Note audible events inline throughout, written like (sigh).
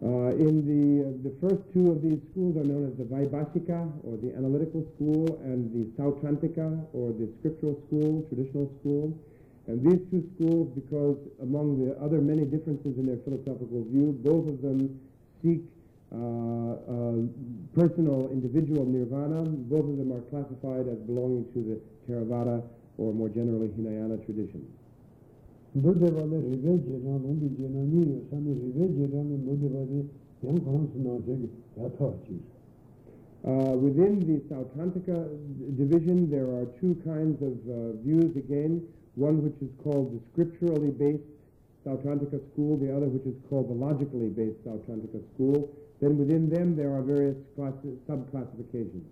Uh, in the, uh, the first two of these schools are known as the Vaibhashika, or the analytical school, and the Sautrantika, or the scriptural school, traditional school. And these two schools, because among the other many differences in their philosophical view, both of them seek uh, uh, personal, individual nirvana. Both of them are classified as belonging to the Theravada, or more generally Hinayana Uh, within the Sautrantika division, there are two kinds of uh, views again. One which is called the scripturally based Sautrantika school, the other which is called the logically based Sautrantika school. Then within them, there are various classes, sub-classifications.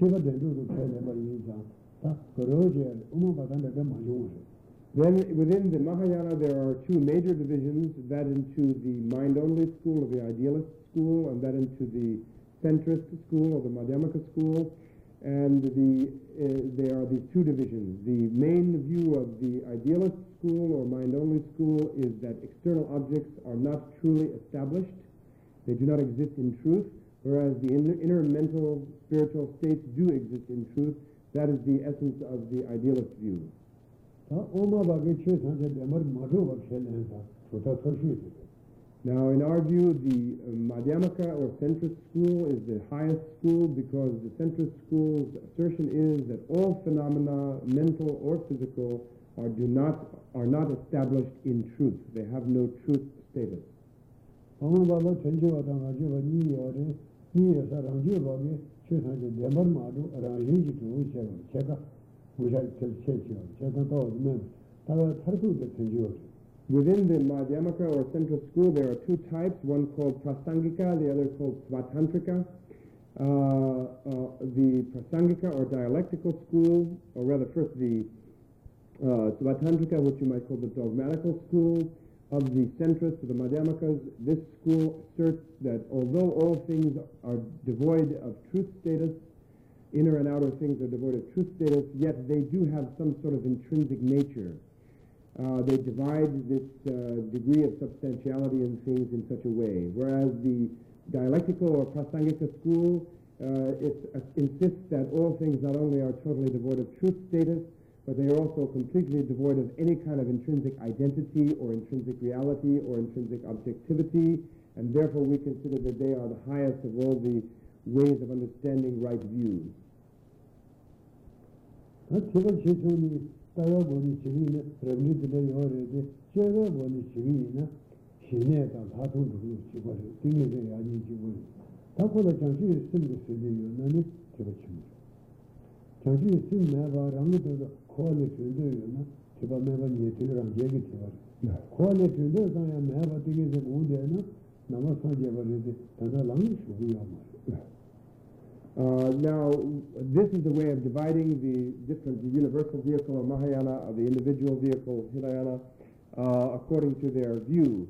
Then within the Mahayana, there are two major divisions, that into the mind-only school, or the idealist school, and that into the centrist school, or the Madhyamaka school. And the, uh, there are these two divisions. The main view of the idealist school, or mind-only school, is that external objects are not truly established. They do not exist in truth, whereas the inner, inner mental, spiritual states do exist in truth. That is the essence of the idealist view. Now, in our view, the uh, Madhyamaka or centrist school is the highest school because the centrist school's assertion is that all phenomena, mental or physical, are do not are not established in truth. They have no truth status. Within the Madhyamaka or central school, there are two types, one called Prasangika, the other called Svatantrika. Uh, uh, the Prasangika or dialectical school, or rather first the uh, Svatantrika, which you might call the dogmatical school of the centrists, the Madhyamakas, this school asserts that although all things are devoid of truth status, inner and outer things are devoid of truth status, yet they do have some sort of intrinsic nature. Uh, they divide this uh, degree of substantiality in things in such a way. Whereas the dialectical or prasangika school uh, it, insists that all things not only are totally devoid of truth status, but they are also completely devoid of any kind of intrinsic identity or intrinsic reality or intrinsic objectivity, and therefore we consider that they are the highest of all the ways of understanding right views. Tāyā gōni shirī na rabni tīla yō rē dē chēgā gōni shirī na shīnē tā thātō rū chīpa rē tīngi rē yāñī chīpa rē tā kōla chāngshī sīm kī sīdī yō na nī chīpa chīma chāngshī sīm mē bā rāngi tō tō kōwa lē chūndō yō na chīpa mē bā nye tīla rāng jē kī chīpa rē kōwa lē chūndō sāngā mē bā tīngi sī na nāma sāng jē bā tāndā lāngi shūgī yā mā Uh, now, this is a way of dividing the different, the universal vehicle of Mahayana, or the individual vehicle, Hinayana, uh, according to their view.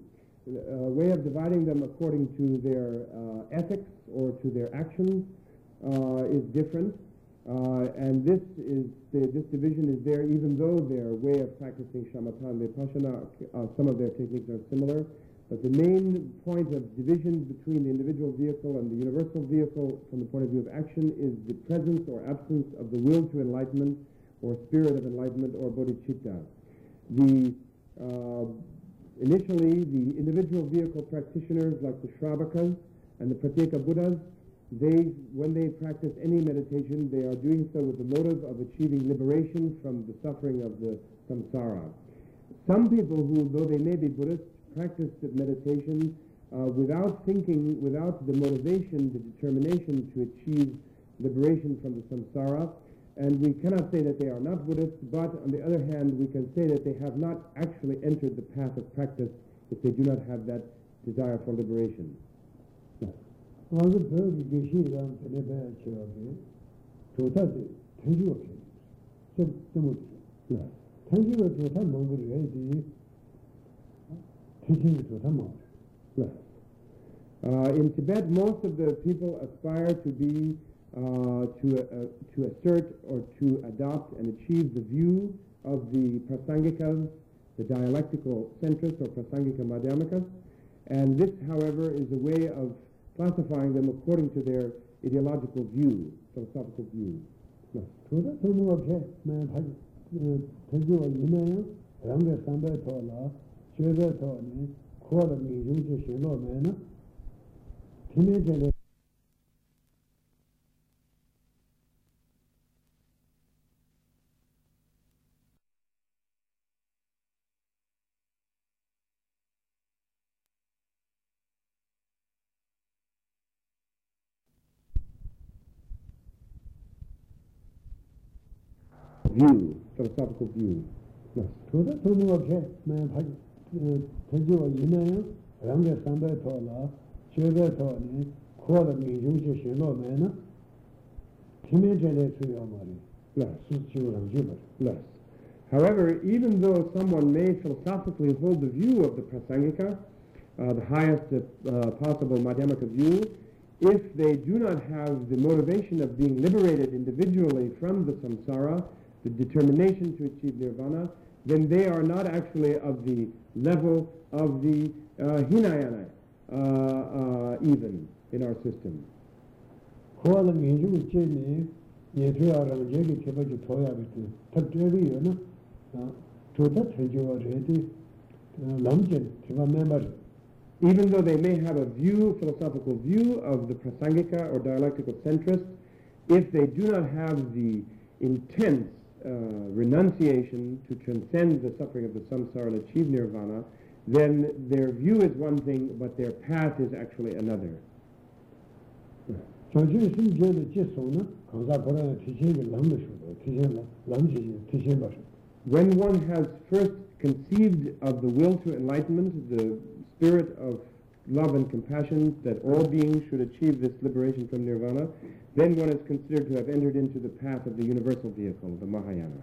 A uh, way of dividing them according to their uh, ethics or to their actions uh, is different. And this is the, this division is there even though their way of practicing shamatha and vipassana, some of their techniques are similar. But the main point of division between the individual vehicle and the universal vehicle from the point of view of action is the presence or absence of the will to enlightenment or spirit of enlightenment or bodhicitta. The, uh, initially, the individual vehicle practitioners like the Shravakas and the Pratyeka Buddhas, they, when they practice any meditation, they are doing so with the motive of achieving liberation from the suffering of the samsara. Some people who, though they may be Buddhists, practice meditation uh, without thinking, without the motivation, the determination to achieve liberation from the samsara. And we cannot say that they are not Buddhists, but on the other hand, we can say that they have not actually entered the path of practice if they do not have that desire for liberation. Uh, in Tibet, most of the people aspire to be uh, to, uh, to assert or to adopt and achieve the view of the Prasangikas, the dialectical centrists or Prasangika Madhyamikas. And this, however, is a way of classifying them according to their ideological view, philosophical view. View, philosophical view. No. tūrā tūmū wabhē, mē bhajī, tēngyū wā yinā yā, rāngyā sāmbē tō lā, chēbē tō nē, mī yūng chē shē lō mē na, tīmē chē lē tsū yā mā rī, Less. sū chī rāng chū bā However, even though someone may philosophically hold the view of the Prasangika, uh, the highest uh, possible Madhyamaka view, if they do not have the motivation of being liberated individually from the samsara, the determination to achieve nirvana, then they are not actually of the level of the uh, Hinayana, uh, uh, even in our system. khuwa rā mī yūng chē nē, nye tū yā rāng jē kī kēpa chū tō yā bī tū, tab chē bī yō na, tū tā tēngyū wā rē tī, lāṃ chē, tīpa mē bā rī. even though they may have a view, philosophical view of the Prasangika or dialectical centrist, if they do not have the intense Uh, renunciation to transcend the suffering of the samsara and achieve nirvana, then their view is one thing, but their path is actually another. chāng chū sīm chē lē chē sō na, kāng sā kōrā yā tī shēn kī lāṃ bē shū bā, tī shēn lā, lāṃ chē shē, tī shēn bā shū. When one has first conceived of the will to enlightenment, the spirit of love and compassion that all beings should achieve this liberation from nirvana, then one is considered to have entered into the path of the universal vehicle, the Mahayana.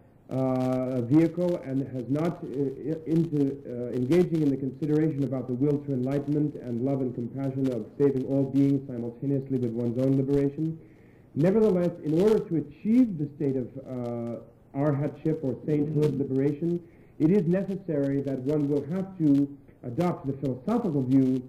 vehicle and has not uh, into uh, engaging in the consideration about the will to enlightenment and love and compassion of saving all beings simultaneously with one's own liberation, Nevertheless, in order to achieve the state of uh, arhatship or sainthood, liberation, it is necessary that one will have to adopt the philosophical view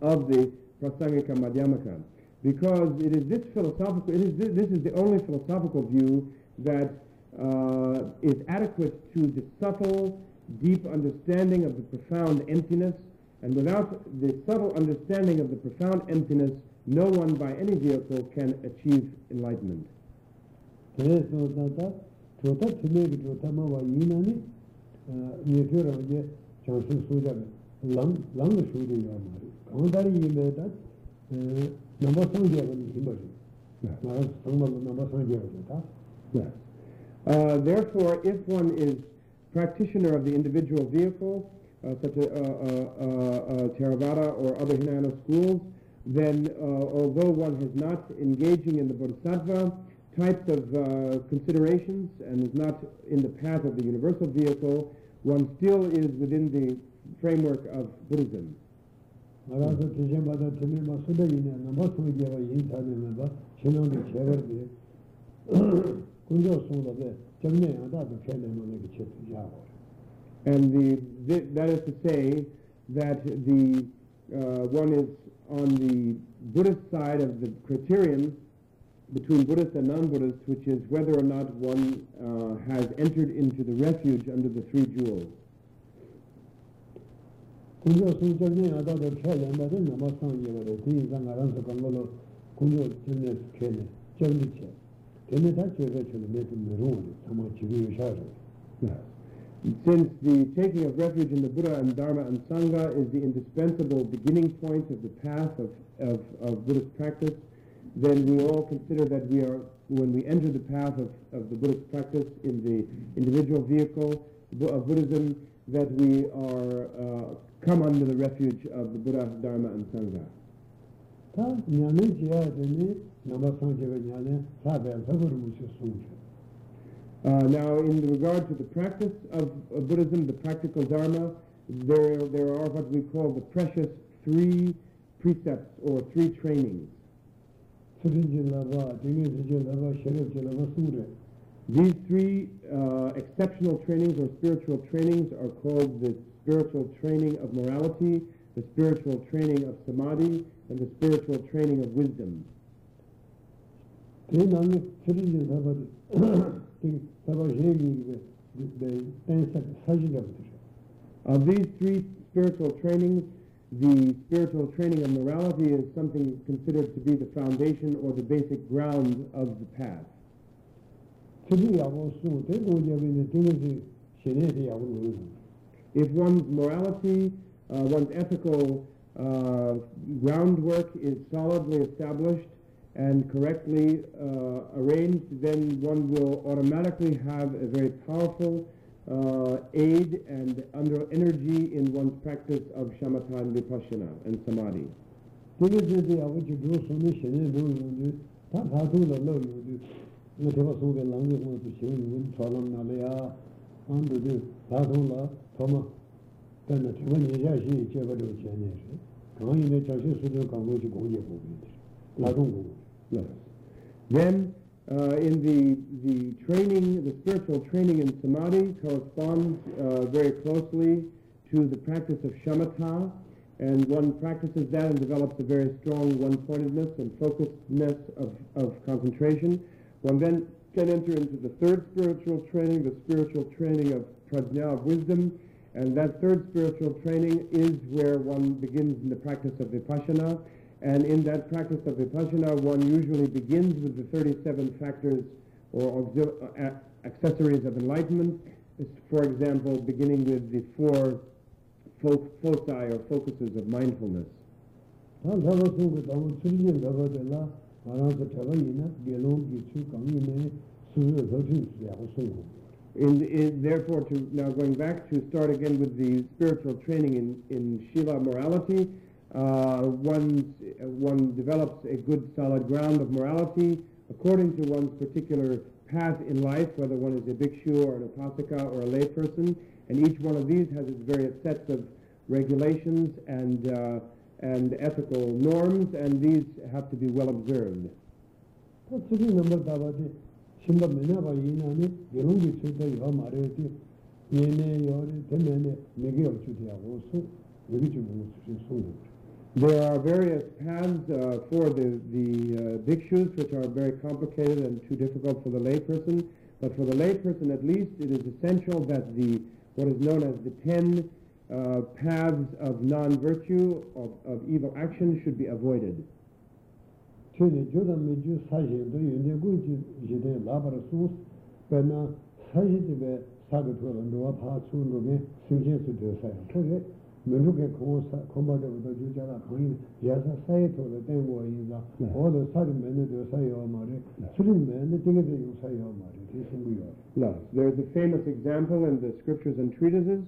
of the Prasangika Madhyamaka. Because it is this philosophical, it is this, this is the only philosophical view that uh, is adequate to the subtle, deep understanding of the profound emptiness. And without the subtle understanding of the profound emptiness, no one by any vehicle can achieve enlightenment. tērē sō tā tā, tō tā tīmē kī tō tā mā wā yī nā nī, nye tō rāng jē chāng shū sū jā bē, lāng, lāng shū rī yā mā rī. kāng tā rī yī mē tā, nāmbā sāng jē bā nī yī mā rī. Mā rā sāng mā rā nāmbā sāng jē bā rī tā. Yes. Uh, therefore, if one is practitioner of the individual vehicle, uh, such as uh, uh, Theravada or other Hinayana schools, then although one is not engaging in the Bodhisattva types of considerations and is not in the path of the universal vehicle, one still is within the framework of Buddhism. Sōng dā bē, chāng nē yā tā tā chē nē mā nē kī chē tū yā. And the, th- that is to say that the uh, one is on the Buddhist side of the criterion between Buddhist and non-Buddhist, which is whether or not one uh, has entered into the refuge under the three jewels. kuñ jō sōng chāng nē yā tā tā chē yā mbā rī, nāmbā sāng jē bā rī, tī yī sā ngā Since the taking of refuge in the Buddha and Dharma and Sangha is the indispensable beginning point of the path of, of, of Buddhist practice, then we all consider that we are, when we enter the path of, of the Buddhist practice in the individual vehicle of Buddhism, that we are uh, come under the refuge of the Buddha, Dharma, and Sangha. Ta nyane jiya tene namba sang chebe nyane sa be sabar mu shi sung che Uh, now, in regard to the practice of, of Buddhism, the practical Dharma, there, there are what we call the precious three precepts or three trainings. tsirin ji laba, dingi zi ji laba, sherib ji laba sung re These three uh, exceptional trainings or spiritual trainings are called the spiritual training of morality, the spiritual training of samadhi, and the spiritual training of wisdom. Ten nang tsirin ji laba dingi laba shegi ge de ten sak saji laba tere Of these three spiritual trainings, the spiritual training of morality is something considered to be the foundation or the basic ground of the path. tsirin yabo sung, ten go jebe ne dingi zi shene de yabo ngu sung If one's morality, uh, one's ethical uh, groundwork is solidly established and correctly uh, arranged, then one will automatically have a very powerful uh, aid and under energy in one's practice of shamatha and vipassana and samadhi. dingi zi de yabo ji do sung ne shene do yung de ta ta tu la lo yung de nga teba sung de lang de ngu tu sheng yung chwa lam na le ya an du de ta tu la thoma ten na teba nye ja shi che ba do chen ne shi kang yin de cha shi su de kang go chi gong ye go bi de ta tung gong Then, uh, in the the training, the spiritual training in samadhi corresponds uh, very closely to the practice of shamatha, and one practices that and develops a very strong one-pointedness and focusedness of, of concentration. One then can enter into the third spiritual training, the spiritual training of prajna, of wisdom, and that third spiritual training is where one begins in the practice of vipassana, and in that practice of vipassana, one usually begins with the 37 factors or auxil- uh, accessories of enlightenment. For example, beginning with the four fo- foci or focuses of mindfulness. In, in, therefore, to now going back to start again with the spiritual training in, in Shila morality, uh, one's, uh, one develops a good solid ground of morality according to one's particular path in life, whether one is a bhikshu or an upasaka or a layperson, and each one of these has its various sets of regulations and, uh, and ethical norms, and these have to be well observed. Tā tsirin nambar tāpa de shimba mena pa yi na ne ge long ki chu ta ya ma re te nye ne ya re te me ne me ge ya chu te ya go su me ge chu go su sung hu There are various paths uh, for the, the uh, bhikshus, which are very complicated and too difficult for the layperson. But for the layperson, at least, it is essential that the what is known as the ten uh, paths of non-virtue, of, of evil action, should be avoided. che ne jo da me ju sa je do yu ne gu ji je de la ba ra su pe na sa je de be to la ndo pa chu ndo be su su de sa to ge me ru ge ko sa ko ma de do ju ja la ko yin ya sa sa ye to de ten wo yin za Yeah. o de sa de me ne de sa yo ma re su ri me ne de ge de yu sa yo ma re de sing gu yo No. There's a famous example in the scriptures and treatises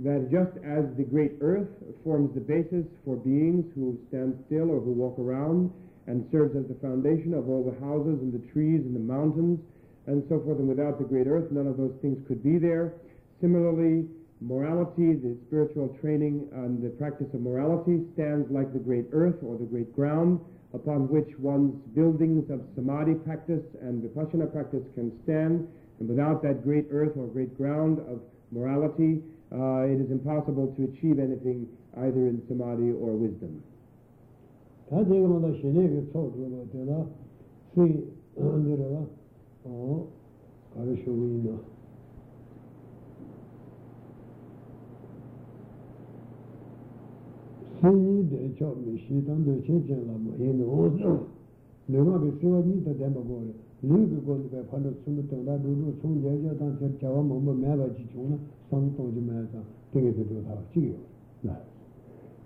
that just as the great earth forms the basis for beings who stand still or who walk around and serves as the foundation of all the houses and the trees and the mountains and so forth, and without the great earth, none of those things could be there. Similarly, morality, the spiritual training and the practice of morality stands like the great earth or the great ground upon which one's buildings of samadhi practice and vipassana practice can stand. And without that great earth or great ground of morality, uh, it is impossible to achieve anything either in samadhi or wisdom. (clears throat) ta de ge ma da she ne ge cho do lo de la si an de la o ka re shu wi na de mi shi de che che la yin o le ma wa ni mē bā jī chūng nā sāng tōng jī mē tāng tēngi tē tō tā jī yō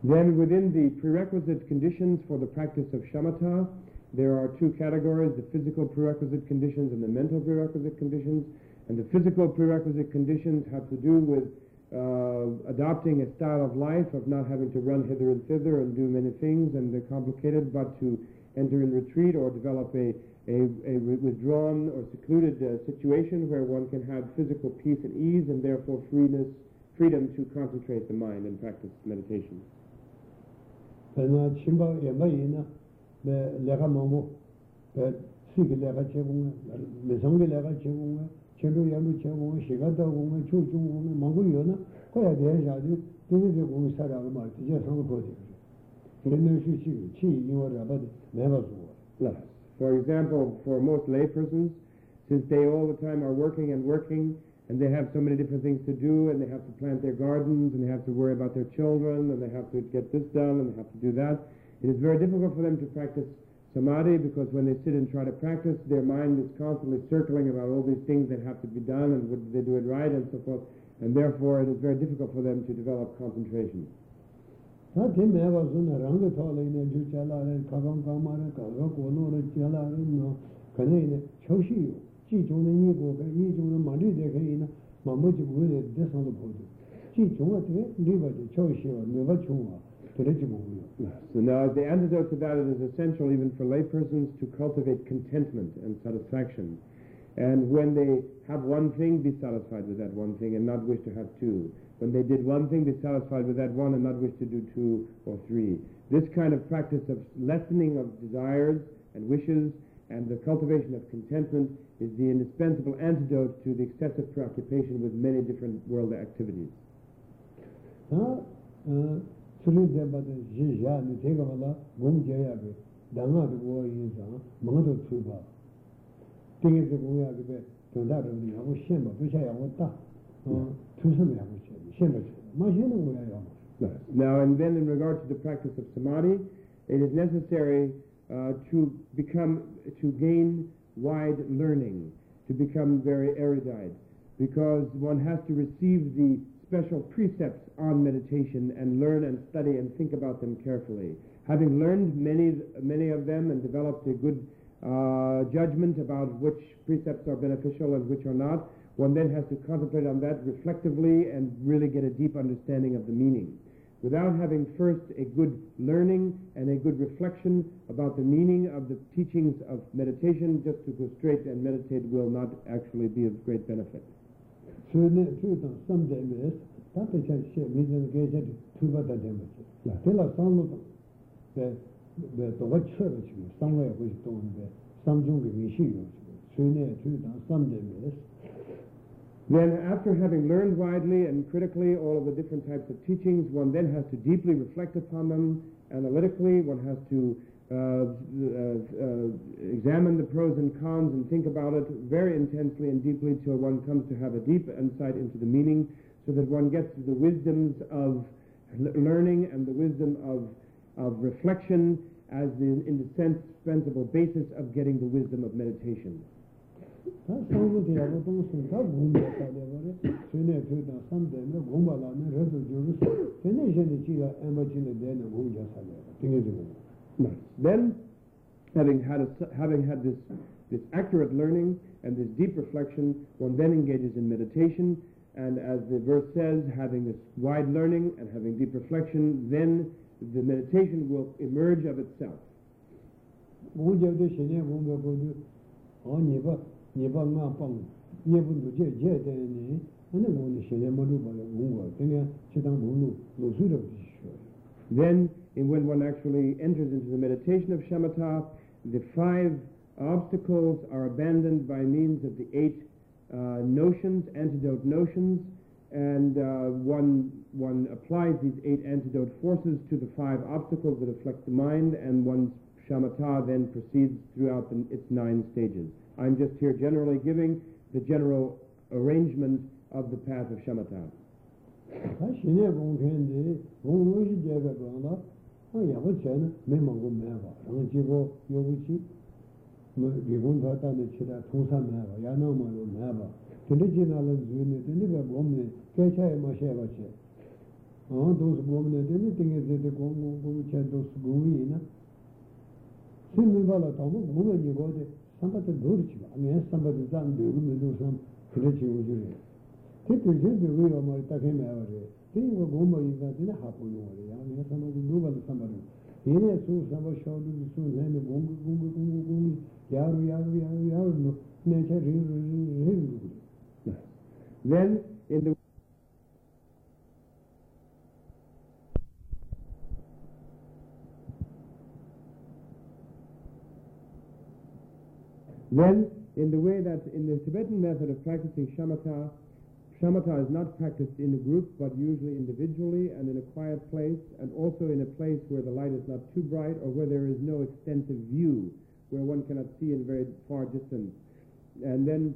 Then within the prerequisite conditions for the practice of shamatha, there are two categories, the physical prerequisite conditions and the mental prerequisite conditions. And the physical prerequisite conditions have to do with uh, adopting a style of life of not having to run hither and thither and do many things and they're complicated, but to enter in retreat or develop a, a, a withdrawn or secluded uh, situation where one can have physical peace and ease and therefore freeness, freedom to concentrate the mind and practice meditation. pēnā shīgā tā gōngā chū chū gōngā māngbō yō na chī chī yīwā rā bā tī mē bā sū wā Yes. For example, for most lay persons, since they all the time are working and working, and they have so many different things to do, and they have to plant their gardens, and they have to worry about their children, and they have to get this done, and they have to do that, it is very difficult for them to practice samadhi because when they sit and try to practice, their mind is constantly circling about all these things that have to be done, and would they do it right, and so forth, and therefore it is very difficult for them to develop concentration. tā tī mē bā sū na rāngi tō lī nē jū chā lā rē kā kāng kā mā rē kā kā kō nō rē chā lā rē nō kā nē nē chō shī yō jī chōng nē nī kō kā nī chōng nē mā rī kā yī na jī gu rē dē sāng dō jī chōng wā tē lī bā jī chō wā mē bā chōng wā tē rē jī gu gu yō So now, the antidote to that, is essential even for laypersons to cultivate contentment and satisfaction. And when they have one thing, be satisfied with that one thing and not wish to have two. When they did one thing, be satisfied with that one and not wish to do two or three. This kind of practice of lessening of desires and wishes and the cultivation of contentment is the indispensable antidote to the excessive preoccupation with many different worldly activities. tsū uh, rī dē bā tē jī yā nē tē kā mā lā gōng jē yā bē dā ngā tē gō yī sā mā ngā tō tsū bā tē ngē tē gōng yā bē tōng tā rō nī yā gō xiān bā bē chā yā gō tā tū sā mē yā gō xiān xiān bā chā mā xiān nō gō yā yā mā Now, and then in regard to the practice of samadhi, it is necessary uh, to become, to gain wide learning, to become very erudite, because one has to receive the special precepts on meditation and learn and study and think about them carefully. Having learned many, many of them and developed a good uh, judgment about which precepts are beneficial and which are not, one then has to concentrate on that reflectively and really get a deep understanding of the meaning. Without having first a good learning and a good reflection about the meaning of the teachings of meditation, just to go straight and meditate will not actually be of great benefit. Chā shē mī sā nē kē chā tē tū tā lō tāng bē bē tō gā chē yā bē kē yō mē Then, after having learned widely and critically all of the different types of teachings, one then has to deeply reflect upon them analytically. One has to examine the pros and cons and think about it very intensely and deeply till one comes to have a deep insight into the meaning so that one gets the wisdoms of l- learning and the wisdom of, of reflection as in the indispensable basis of getting the wisdom of meditation. (laughs) gōng Then, having had, a, having had this, this accurate learning and this deep reflection, one then engages in meditation. And as the verse says, having this wide learning and having deep reflection, then the meditation will emerge of itself. Then, when one actually enters into the meditation of shamatha, the five obstacles are abandoned by means of the eight uh, notions, antidote notions, and uh, one, one applies these eight antidote forces to the five obstacles that afflict the mind, and one's shamatha then proceeds throughout the, its nine stages. I'm just here generally giving the general arrangement of the path of shamatha. tā shē nē gōng kēn dē gōng lō shī jē bā gōng lā ā yā bā chē nē mē mā gō mē bā rāng jī gō yō gu chī 뭐 리본 다다네 치다 통사 매바 야나마로 매바 근데 지나는 주네 근데 그 몸에 개차에 마셔 봐지 어 도스 몸에 되는 띵에 되게 공공 공차 도스 공이나 신민발아 다고 몸에 이거데 삼바도 노르지 마 아니 삼바도 장 되고 메도 삼 그렇지 우주래 특히 제도 왜 말이 딱 해매 와래 띵거 몸에 이가 되나 하고요 야 내가 su su gongi gongi gongi gongi no then in the Then, in the way that in the Tibetan method of practicing shamatha, shamatha is not practiced in a group, but usually individually and in a quiet place, and also in a place where the light is not too bright or where there is no extensive view, where one cannot see in very far distance. And then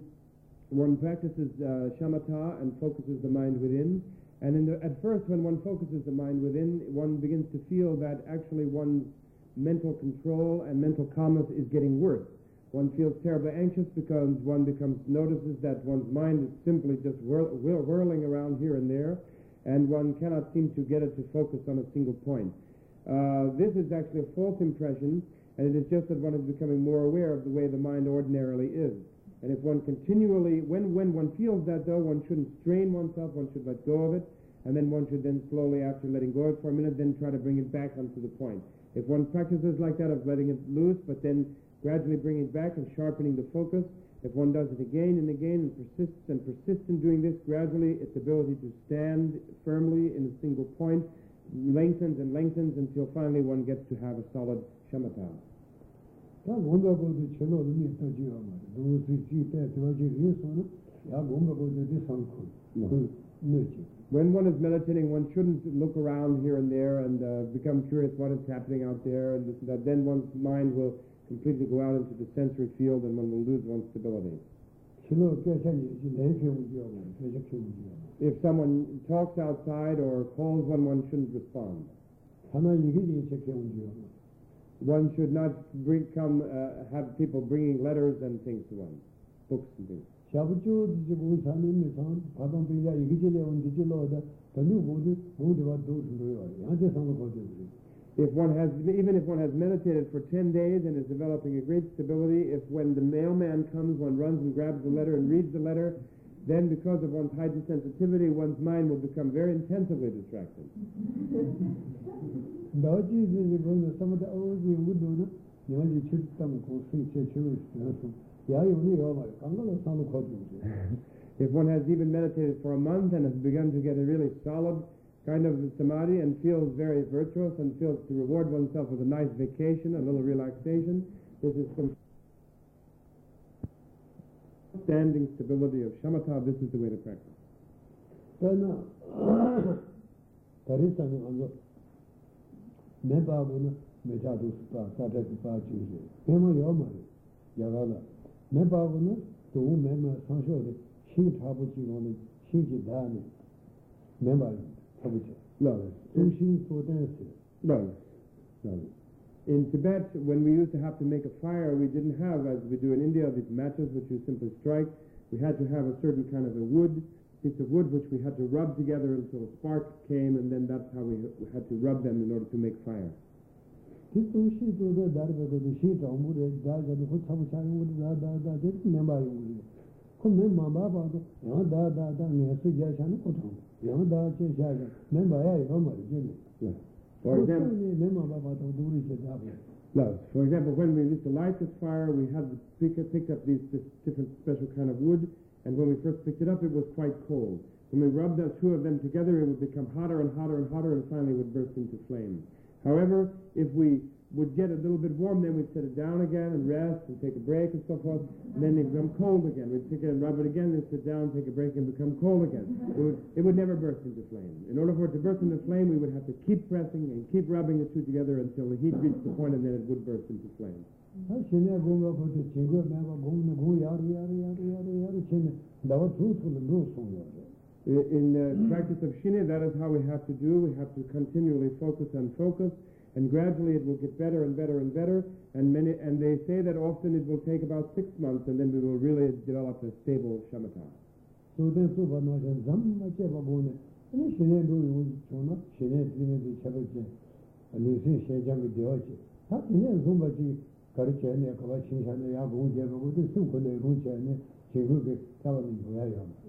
one practices uh, shamatha and focuses the mind within. And the, at first, when one focuses the mind within, one begins to feel that actually one's mental control and mental calmness is getting worse. One feels terribly anxious because one becomes notices that one's mind is simply just whirl, whirl, whirling around here and there, and one cannot seem to get it to focus on a single point. Uh, this is actually a false impression, and it is just that one is becoming more aware of the way the mind ordinarily is. And if one continually, when, when one feels that though, one shouldn't strain oneself, one should let go of it, and then one should then slowly, after letting go of it for a minute, then try to bring it back onto the point. If one practices like that of letting it loose, but then gradually bringing it back and sharpening the focus, if one does it again and again and persists and persists in doing this, gradually its ability to stand firmly in a single point lengthens and lengthens until finally one gets to have a solid shamatha. 다 뭔가 거기 철로 의미 떠지요 말 누구지 지때 저지 예수는 야 뭔가 거기 상코 그 느지 When one is meditating, one shouldn't look around here and there and uh, become curious what is happening out there, and this and that. Then one's mind will completely go out into the sensory field and one will lose one's stability. If someone talks outside or calls one, one shouldn't respond. One should not bring, come, uh, have people bringing letters and things to one, books and things. If one has, even if one has meditated for 10 days and is developing a great stability, if when the mailman comes, one runs and grabs the letter and reads the letter, then because of one's heightened sensitivity, one's mind will become very intensively distracted. (laughs) if one has even meditated for a month and has begun to get a really solid kind of samadhi and feels very virtuous and feels to reward oneself with a nice vacation, a little relaxation. This is some standing stability of shamatha. This is the way to practice. So now, Parisani (coughs) on the Mepa Vena Mecha Duspa, Sata Kipa Chingi, Pema Yomari, Yagala, Mepa Vena, the woman Mema Sanshodi, she Tapu Chigoni, she Jidani, Mepa Vena. No. No. Tushin In Tibet, when we used to have to make a fire, we didn't have, as we do in India, these matches which you simply strike. We had to have a certain kind of a wood, piece of wood, which we had to rub together until a spark came, and then that's how we had to rub them in order to make fire. For example. For example, when we used to light this fire, we had to pick, up these different special kind of wood, and when we first picked it up, it was quite cold. When we rubbed the two of them together, it would become hotter and hotter and hotter, and finally would burst into flame. However, if we would get a little bit warm, then we'd set it down again and rest and take a break and so forth, and then it'd become cold again. We'd pick it and rub it again, then sit down, take a break, and become cold again. It would, it would never burst into flame. In order for it to burst into flame, we would have to keep pressing and keep rubbing the two together until the heat reached the point, and then it would burst into flame. In the practice of Shinne, that is how we have to do. We have to continually focus and focus and gradually it will get better and better and better. And many, and they say that often it will take about six months, and then we will really develop a stable shamatha. So then, so what? No, just some much of a bone. And she then do you want to? She then bring the chabot. And you see, she jump the watch. That is so much. Karche ne kawa chin shane ya bu je bu de sun ko ne ru che ne chi ru ge ta wa ni ya ya.